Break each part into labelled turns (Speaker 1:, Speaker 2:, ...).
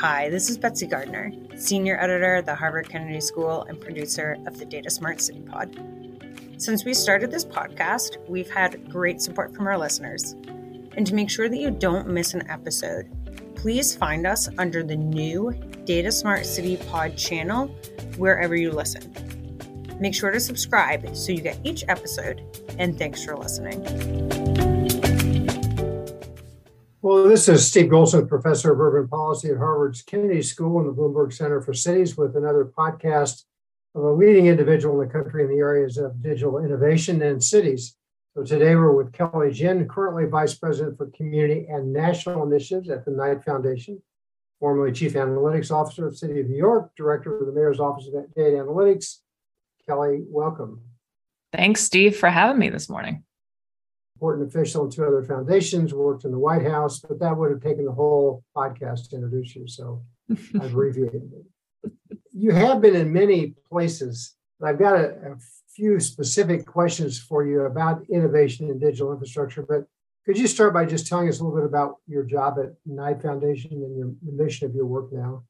Speaker 1: Hi, this is Betsy Gardner, Senior Editor at the Harvard Kennedy School and producer of the Data Smart City Pod. Since we started this podcast, we've had great support from our listeners. And to make sure that you don't miss an episode, please find us under the new Data Smart City Pod channel wherever you listen. Make sure to subscribe so you get each episode, and thanks for listening.
Speaker 2: Well, this is Steve Goldsmith, professor of urban policy at Harvard's Kennedy School and the Bloomberg Center for Cities, with another podcast of a leading individual in the country in the areas of digital innovation and cities. So today we're with Kelly Jin, currently Vice President for Community and National Initiatives at the Knight Foundation, formerly Chief Analytics Officer of City of New York, Director of the Mayor's Office of Data Analytics. Kelly, welcome.
Speaker 3: Thanks, Steve, for having me this morning
Speaker 2: important official in two other foundations, worked in the White House, but that would have taken the whole podcast to introduce you. So I've abbreviated it. You have been in many places. I've got a, a few specific questions for you about innovation in digital infrastructure, but could you start by just telling us a little bit about your job at Knight Foundation and your, the mission of your work now?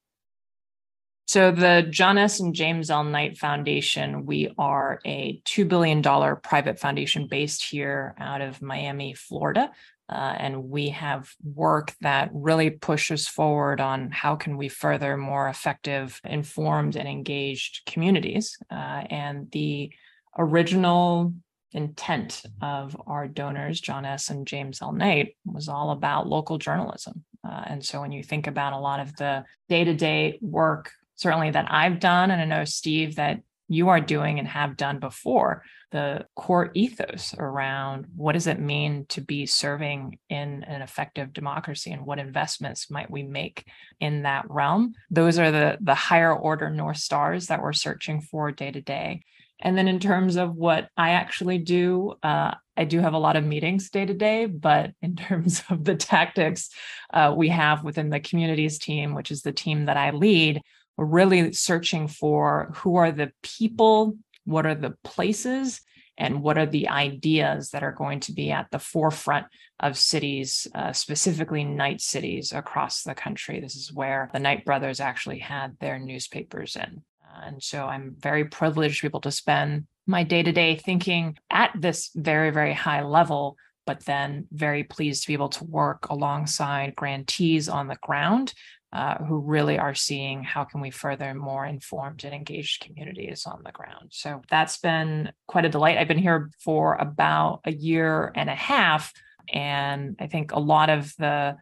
Speaker 3: So, the John S. and James L. Knight Foundation, we are a $2 billion private foundation based here out of Miami, Florida. Uh, and we have work that really pushes forward on how can we further more effective, informed, and engaged communities. Uh, and the original intent of our donors, John S. and James L. Knight, was all about local journalism. Uh, and so when you think about a lot of the day to day work certainly that I've done, and I know, Steve, that you are doing and have done before the core ethos around what does it mean to be serving in an effective democracy and what investments might we make in that realm. Those are the the higher order north stars that we're searching for day to day. And then in terms of what i actually do uh, i do have a lot of meetings day to day but in terms of the tactics uh, we have within the communities team which is the team that i lead we're really searching for who are the people, what are the places, and what are the ideas that are going to be at the forefront of cities, uh, specifically Knight cities across the country. This is where the Knight brothers actually had their newspapers in. Uh, and so I'm very privileged to be able to spend my day to day thinking at this very, very high level, but then very pleased to be able to work alongside grantees on the ground uh, who really are seeing how can we further more informed and engaged communities on the ground. So that's been quite a delight. I've been here for about a year and a half, and I think a lot of the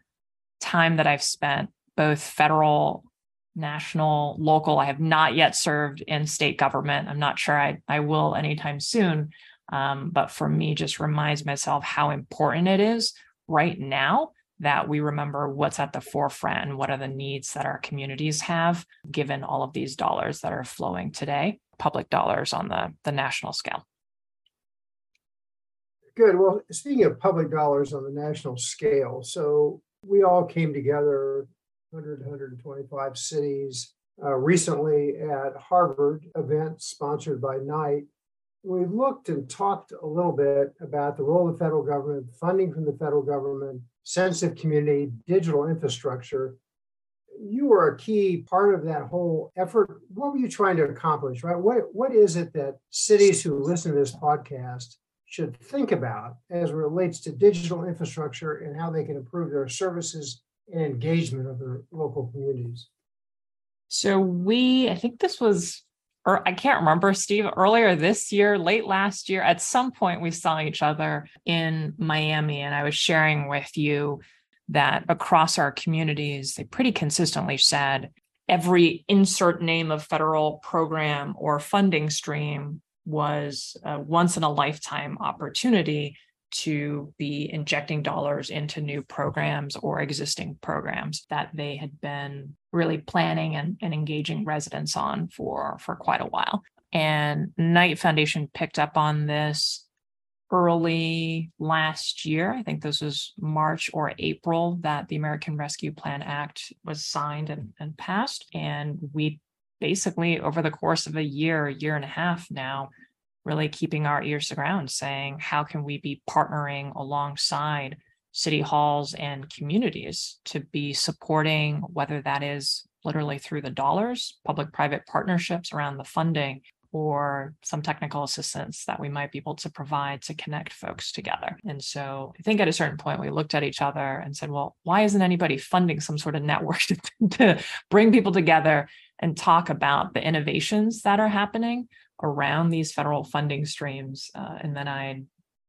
Speaker 3: time that I've spent, both federal, national, local, I have not yet served in state government. I'm not sure I, I will anytime soon. Um, but for me, just reminds myself how important it is right now that we remember what's at the forefront and what are the needs that our communities have, given all of these dollars that are flowing today, public dollars on the, the national scale.
Speaker 2: Good. Well, speaking of public dollars on the national scale, so we all came together 100, 125 cities uh, recently at Harvard event sponsored by Knight. We looked and talked a little bit about the role of the federal government, funding from the federal government, sense of community, digital infrastructure. You were a key part of that whole effort. What were you trying to accomplish, right? What, what is it that cities who listen to this podcast should think about as it relates to digital infrastructure and how they can improve their services and engagement of their local communities?
Speaker 3: So we, I think this was or I can't remember, Steve, earlier this year, late last year, at some point we saw each other in Miami, and I was sharing with you that across our communities, they pretty consistently said every insert name of federal program or funding stream was a once in a lifetime opportunity to be injecting dollars into new programs or existing programs that they had been really planning and, and engaging residents on for for quite a while. And knight foundation picked up on this early last year. I think this was march or april that the american rescue plan act was signed and, and passed. And we basically over the course of a year year and a half now really keeping our ears to the ground saying how can we be partnering alongside city halls and communities to be supporting, whether that is literally through the dollars, public private partnerships around the funding, or some technical assistance that we might be able to provide to connect folks together. And so I think at a certain point, we looked at each other and said, well, why isn't anybody funding some sort of network to, to bring people together and talk about the innovations that are happening around these federal funding streams? Uh, and then I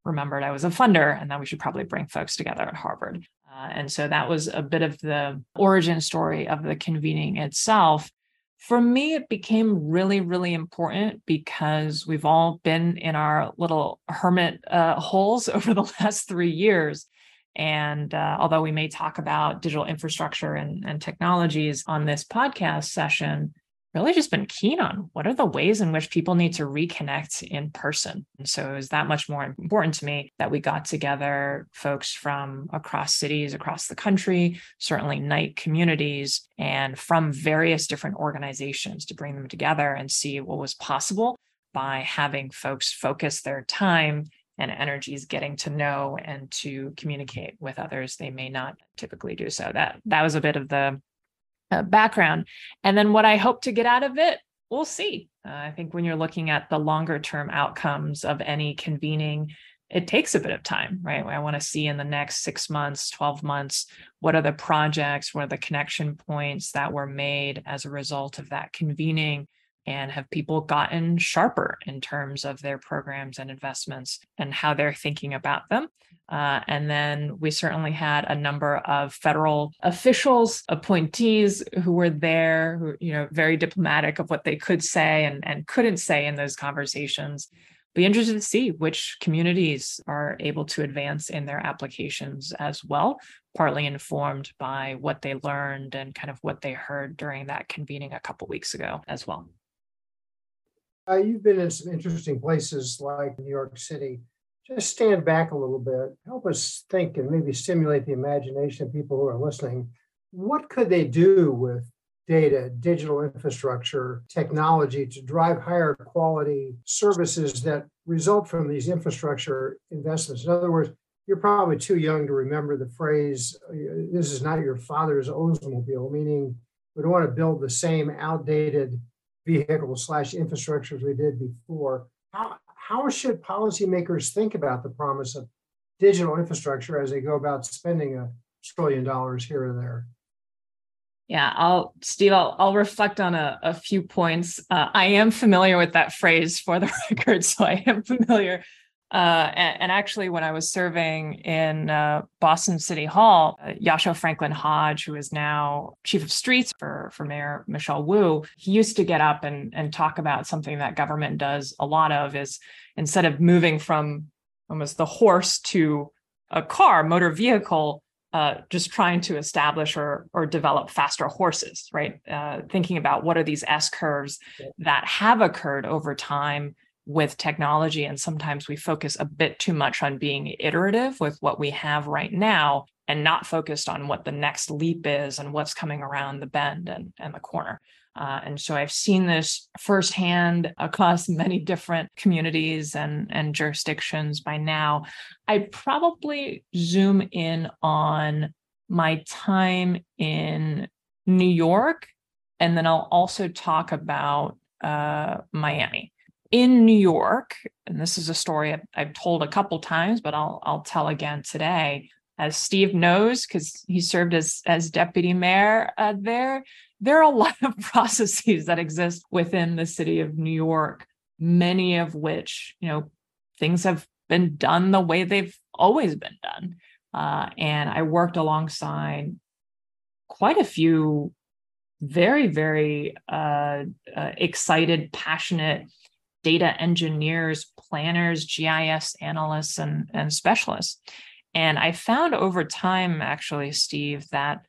Speaker 3: remembered I was a funder and that we should probably bring folks together at Harvard. Uh, and so that was a bit of the origin story of the convening itself for me, it became really, really important because we've all been in our little hermit uh, holes over the last three years. And uh, although we may talk about digital infrastructure and, and technologies on this podcast session, really just been keen on what are the ways in which people need to reconnect in person. And so it was that much more important to me that we got together folks from across cities, across the country, certainly Knight communities, and from various different organizations to bring them together and see what was possible by having folks focus their time and energies getting to know and to communicate with others they may not typically do so that that was a bit of the uh, background. And then what I hope to get out of it, we'll see. Uh, I think when you're looking at the longer term outcomes of any convening, it takes a bit of time, right? I want to see in the next six months, 12 months, what are the projects, what are the connection points that were made as a result of that convening? And have people gotten sharper in terms of their programs and investments and how they're thinking about them? Uh, and then we certainly had a number of federal officials, appointees who were there, who, you know, very diplomatic of what they could say and, and couldn't say in those conversations. Be interested to see which communities are able to advance in their applications as well, partly informed by what they learned and kind of what they heard during that convening a couple weeks ago as well.
Speaker 2: Uh, you've been in some interesting places like New York City just stand back a little bit, help us think and maybe stimulate the imagination of people who are listening. What could they do with data, digital infrastructure, technology to drive higher quality services that result from these infrastructure investments? In other words, you're probably too young to remember the phrase, this is not your father's Oldsmobile, meaning we don't want to build the same outdated vehicle slash infrastructure as we did before. How, how should policymakers think about the promise of digital infrastructure as they go about spending a trillion dollars here or there?
Speaker 3: Yeah, I'll, Steve, I'll, I'll reflect on a, a few points. Uh, I am familiar with that phrase for the record, so I am familiar uh, and, and, actually, when I was serving in uh, Boston City Hall, uh, Jascha Franklin Hodge, who is now chief of streets for, for Mayor Michelle Wu, he used to get up and, and talk about something that government does a lot of is instead of moving from almost the horse to a car, motor vehicle, uh, just trying to establish or or develop faster horses, right? Uh, thinking about what are these S curves that have occurred over time with technology. And sometimes we focus a bit too much on being iterative with what we have right now and not focused on what the next leap is and what's coming around the bend and, and the corner. Uh, and so I've seen this firsthand across many different communities and, and jurisdictions by now. I probably zoom in on my time in New York, and then I'll also talk about uh, Miami in New York, and this is a story I've, told a couple times, but I'll I'll tell again today. As Steve knows, because he served as as deputy mayor uh, there, there are a lot of processes that exist within the city of New York. Many of which, you know, things have been done the way they've always been done. Uh, and I worked alongside quite a few very, very uh, uh, excited, passionate data engineers, planners, GIS analysts, and, and specialists. And I found over time, actually, Steve, that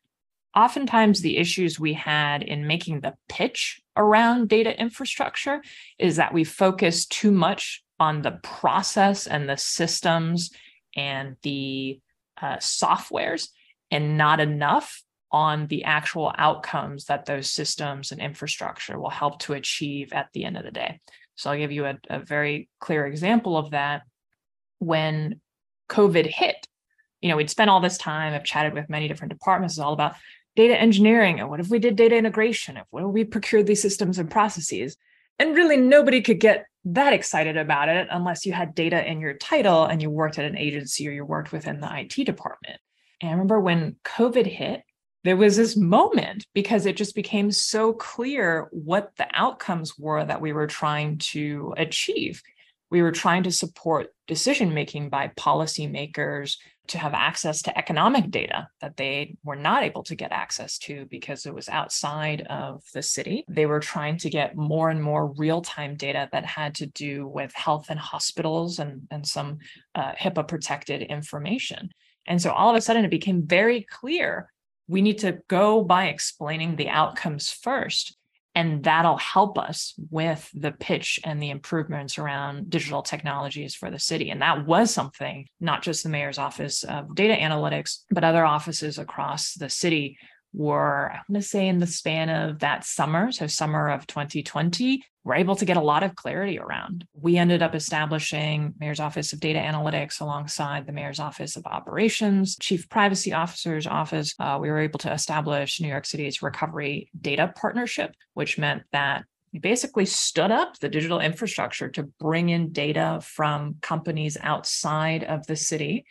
Speaker 3: oftentimes the issues we had in making the pitch around data infrastructure is that we focus too much on the process and the systems and the uh, softwares and not enough on the actual outcomes that those systems and infrastructure will help to achieve at the end of the day. So I'll give you a, a very clear example of that. When COVID hit, you know, we'd spent all this time, I've chatted with many different departments, it's all about data engineering. And what if we did data integration? If what if we procured these systems and processes? And really nobody could get that excited about it unless you had data in your title and you worked at an agency or you worked within the IT department. And I remember when COVID hit, there was this moment because it just became so clear what the outcomes were that we were trying to achieve. We were trying to support decision making by policymakers to have access to economic data that they were not able to get access to because it was outside of the city. They were trying to get more and more real time data that had to do with health and hospitals and, and some uh, HIPAA protected information. And so all of a sudden, it became very clear we need to go by explaining the outcomes first and that'll help us with the pitch and the improvements around digital technologies for the city. And that was something not just the mayor's office of data analytics but other offices across the city were, I'm going to say, in the span of that summer, so summer of 2020, we're able to get a lot of clarity around. We ended up establishing Mayor's Office of Data Analytics alongside the Mayor's Office of Operations, Chief Privacy Officer's Office. Uh, we were able to establish New York City's Recovery Data Partnership, which meant that we basically stood up the digital infrastructure to bring in data from companies outside of the city.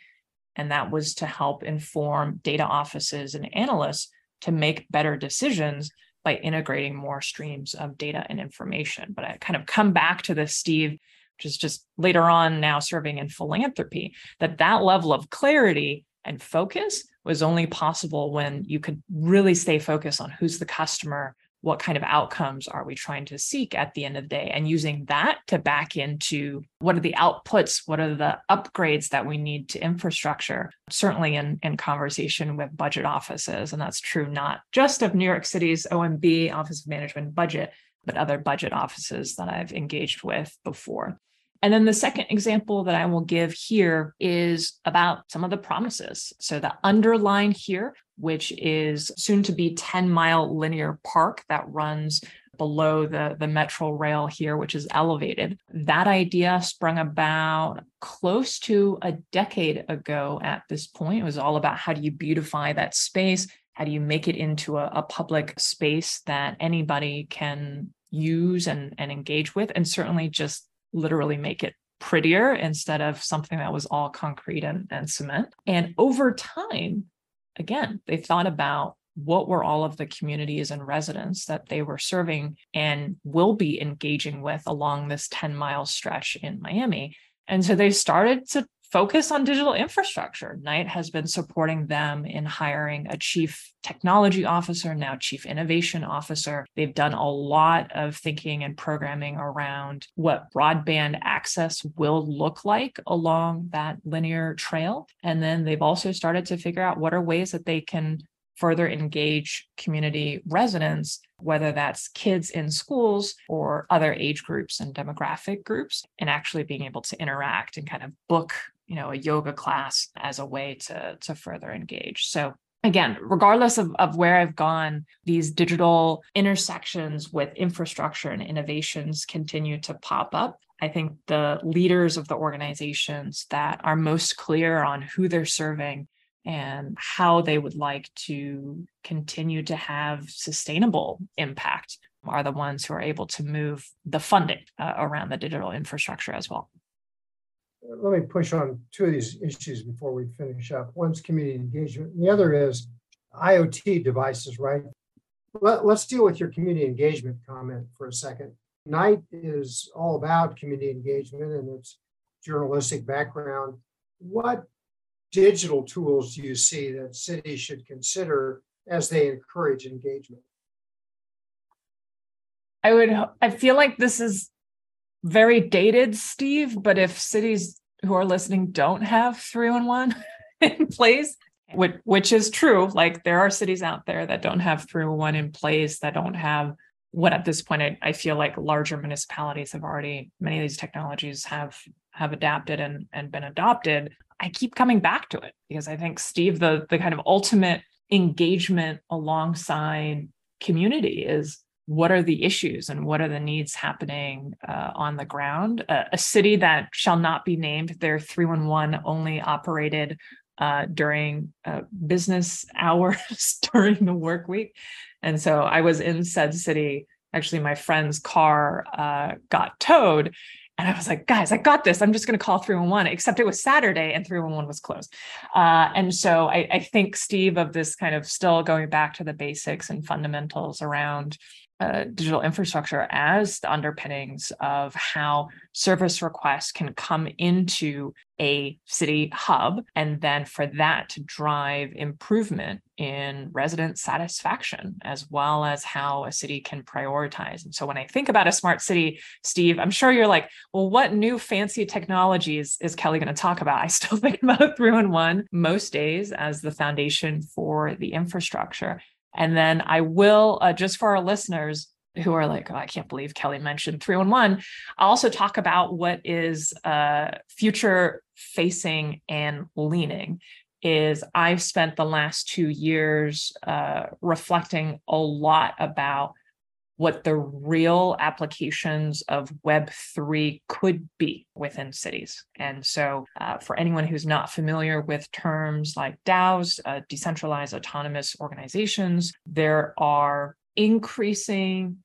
Speaker 3: And that was to help inform data offices and analysts to make better decisions by integrating more streams of data and information. But I kind of come back to this, Steve, which is just later on now serving in philanthropy, that that level of clarity and focus was only possible when you could really stay focused on who's the customer, what kind of outcomes are we trying to seek at the end of the day and using that to back into what are the outputs what are the upgrades that we need to infrastructure certainly in, in conversation with budget offices. And that's true not just of new york city's omb office of management budget but other budget offices that i've engaged with before and then the second example that I will give here is about some of the promises. So the underline here, which is soon to be 10 mile linear park that runs below the, the metro rail here, which is elevated. That idea sprung about close to a decade ago at this point. It was all about how do you beautify that space? How do you make it into a, a public space that anybody can use and, and engage with? And certainly just literally make it prettier instead of something that was all concrete and, and cement. And over time, again, they thought about what were all of the communities and residents that they were serving and will be engaging with along this 10 mile stretch in Miami. And so they started to focus on digital infrastructure. Knight has been supporting them in hiring a chief technology officer, now chief innovation officer. They've done a lot of thinking and programming around what broadband access will look like along that linear trail. And then they've also started to figure out what are ways that they can further engage community residents, whether that's kids in schools or other age groups and demographic groups, and actually being able to interact and kind of book you know a yoga class as a way to to further engage. So again regardless of, of where i've gone these digital intersections with infrastructure and innovations continue to pop up. I think the leaders of the organizations that are most clear on who they're serving and how they would like to continue to have sustainable impact are the ones who are able to move the funding uh, around the digital infrastructure as well
Speaker 2: let me push on two of these issues before we finish up. One's community engagement, and the other is IoT devices, right? Let, us deal with your community engagement comment for a second. Knight is all about community engagement and its journalistic background. What digital tools do you see that cities should consider as they encourage engagement?
Speaker 3: I would, I feel like this is very dated, Steve, but if cities who are listening don't have 311 in place, which, which is true, like there are cities out there that don't have 311 in place, that don't have what at this point I, I feel like larger municipalities have already many of these technologies have have adapted and, and been adopted. I keep coming back to it because I think Steve, the the kind of ultimate engagement alongside community is what are the issues and what are the needs happening uh, on the ground. Uh, a city that shall not be named, their 311 only operated uh, during uh, business hours during the work week. And so I was in said city. Actually, my friend's car uh, got towed. And I was like, guys, I got this. I'm just going to call 311, except it was Saturday and 311 was closed. Uh, and so I, I think, Steve, of this kind of still going back to the basics and fundamentals around uh, digital infrastructure as the underpinnings of how service requests can come into a city hub, and then for that to drive improvement in resident satisfaction, as well as how a city can prioritize. And so, when I think about a smart city, Steve, I'm sure you're like, well, what new fancy technologies is Kelly going to talk about? I still think about 311 most days as the foundation for the infrastructure. And then I will, uh, just for our listeners who are like, oh, I can't believe Kelly mentioned 311, I'll also talk about what is uh, future facing and leaning. Is I've spent the last two years uh, reflecting a lot about what the real applications of Web3 could be within cities. And so, uh, for anyone who's not familiar with terms like DAOs, uh, decentralized autonomous organizations, there are increasing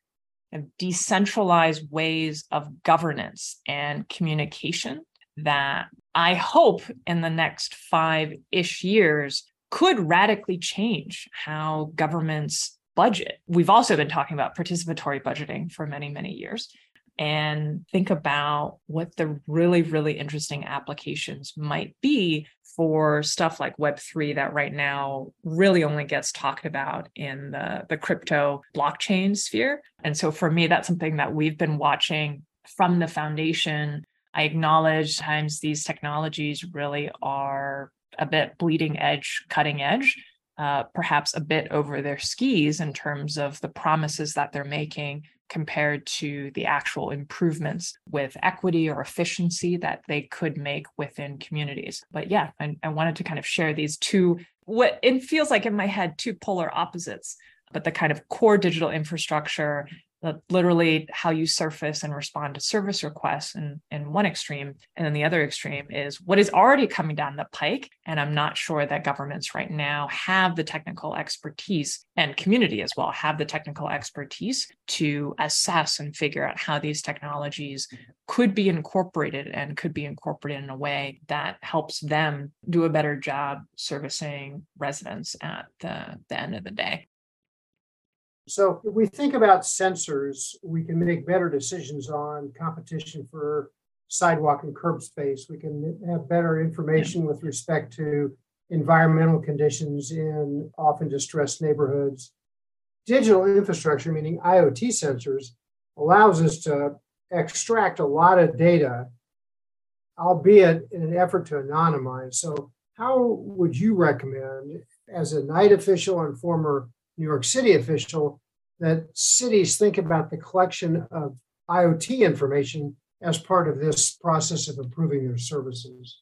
Speaker 3: and decentralized ways of governance and communication that I hope in the next five ish years could radically change how governments budget. We've also been talking about participatory budgeting for many, many years and think about what the really, really interesting applications might be for stuff like Web3 that right now really only gets talked about in the, the crypto blockchain sphere. And so for me, that's something that we've been watching from the foundation. I acknowledge times these technologies really are a bit bleeding edge, cutting edge uh, perhaps a bit over their skis in terms of the promises that they're making compared to the actual improvements with equity or efficiency that they could make within communities. But yeah, I, I wanted to kind of share these two, what it feels like in my head, two polar opposites, but the kind of core digital infrastructure Uh, literally how you surface and respond to service requests in, in one extreme. And then the other extreme is what is already coming down the pike. And I'm not sure that governments right now have the technical expertise and community as well have the technical expertise to assess and figure out how these technologies could be incorporated and could be incorporated in a way that helps them do a better job servicing residents at the, the end of the day.
Speaker 2: So if we think about sensors, we can make better decisions on competition for sidewalk and curb space. We can have better information with respect to environmental conditions in often distressed neighborhoods. Digital infrastructure, meaning IoT sensors, allows us to extract a lot of data, albeit in an effort to anonymize. So, how would you recommend, as a Knight official and former New York City official that cities think about the collection of IoT information as part of this process of improving their services?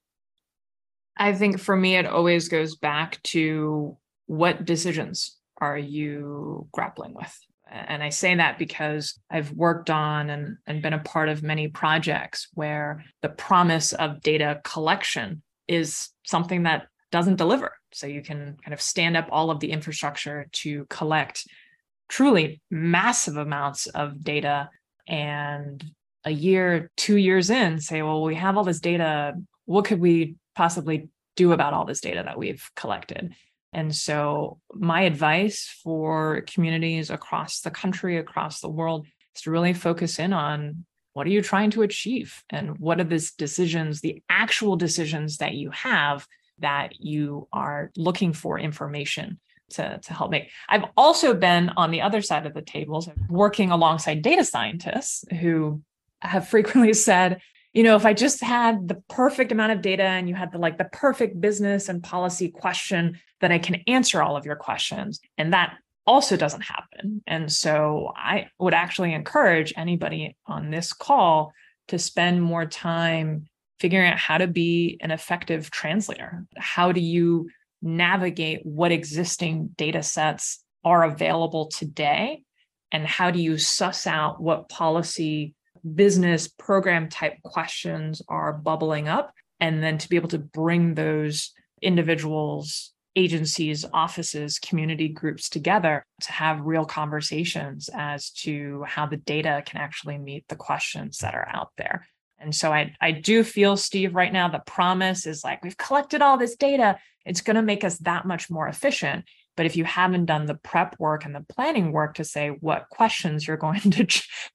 Speaker 3: I think for me, it always goes back to what decisions are you grappling with? And I say that because I've worked on and, and been a part of many projects where the promise of data collection is something that doesn't deliver. So you can kind of stand up all of the infrastructure to collect truly massive amounts of data and a year, two years in, say, well, we have all this data. What could we possibly do about all this data that we've collected? And so, my advice for communities across the country, across the world, is to really focus in on what are you trying to achieve and what are the decisions, the actual decisions that you have that you are looking for information to, to help make. I've also been on the other side of the tables working alongside data scientists who have frequently said, you know, if I just had the perfect amount of data and you had the like the perfect business and policy question, then I can answer all of your questions. And that also doesn't happen. And so I would actually encourage anybody on this call to spend more time figuring out how to be an effective translator. How do you navigate what existing data sets are available today and how do you suss out what policy business program type questions are bubbling up and then to be able to bring those individuals, agencies, offices, community groups together to have real conversations as to how the data can actually meet the questions that are out there. And so I, I do feel, Steve, right now, the promise is like, we've collected all this data. It's going to make us that much more efficient. But if you haven't done the prep work and the planning work to say what questions you're going to,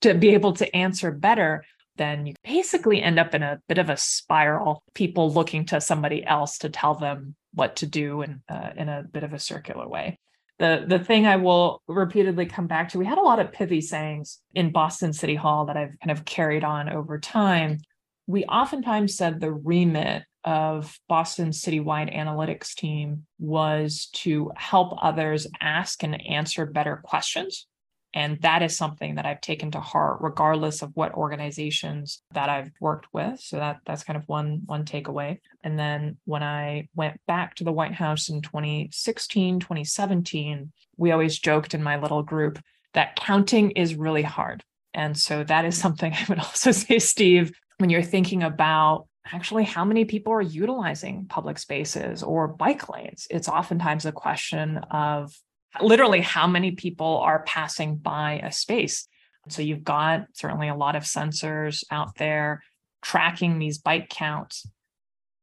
Speaker 3: to be able to answer better, then you basically end up in a bit of a spiral, people looking to somebody else to tell them what to do and uh, in a bit of a circular way. The, the thing I will repeatedly come back to, we had a lot of pithy sayings in Boston City Hall that I've kind of carried on over time. We oftentimes said the remit of Boston's citywide analytics team was to help others ask and answer better questions and that is something that I've taken to heart, regardless of what organizations that I've worked with. So that that's kind of one one takeaway. And then when I went back to the White House in 2016, 2017, we always joked in my little group that counting is really hard. And so that is something I would also say, Steve, when you're thinking about actually how many people are utilizing public spaces or bike lanes, it's oftentimes a question of literally how many people are passing by a space. So you've got certainly a lot of sensors out there tracking these bike counts.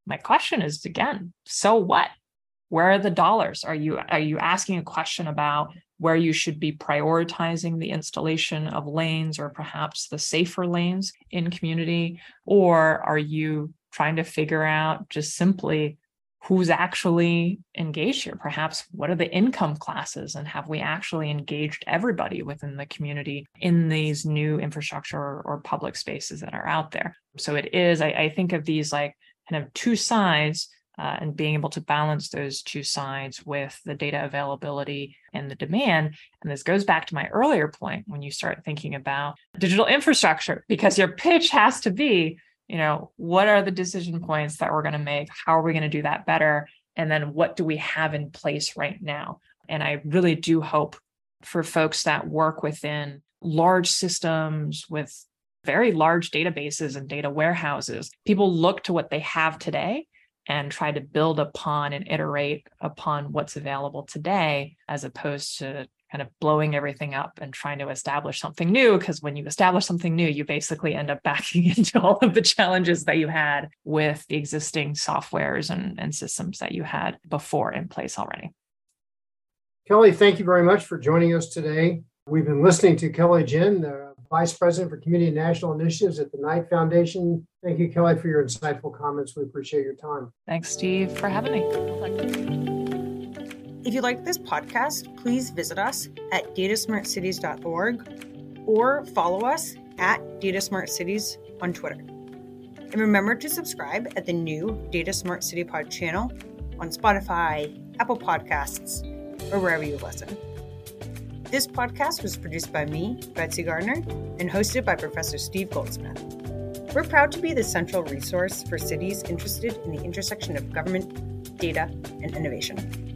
Speaker 3: My question is again, so what? Where are the dollars? Are you are you asking a question about where you should be prioritizing the installation of lanes or perhaps the safer lanes in community or are you trying to figure out just simply who's actually engaged here perhaps what are the income classes and have we actually engaged everybody within the community in these new infrastructure or, public spaces that are out there so it is I, I, think of these like kind of two sides uh, and being able to balance those two sides with the data availability and the demand. And this goes back to my earlier point when you start thinking about digital infrastructure, because your pitch has to be you know what are the decision points that we're going to make? How are we going to do that better? And then what do we have in place right now? And i really do hope for folks that work within large systems with very large databases and data warehouses people look to what they have today and try to build upon and iterate upon what's available today as opposed to kind of blowing everything up and trying to establish something new. Because when you establish something new, you basically end up backing into all of the challenges that you had with the existing softwares and, and systems that you had before in place already.
Speaker 2: Kelly, thank you very much for joining us today. We've been listening to Kelly Jin, the Vice President for Community and National Initiatives at the Knight Foundation. Thank you, Kelly, for your insightful comments. We appreciate your time.
Speaker 3: Thanks, Steve, for having me.
Speaker 1: If you like this podcast, please visit us at datasmartcities.org or follow us at datasmartcities on Twitter. And remember to subscribe at the new Data Smart City Pod channel on Spotify, Apple Podcasts, or wherever you listen. This podcast was produced by me, Betsy Gardner, and hosted by Professor Steve Goldsmith. We're proud to be the central resource for cities interested in the intersection of government, data, and innovation.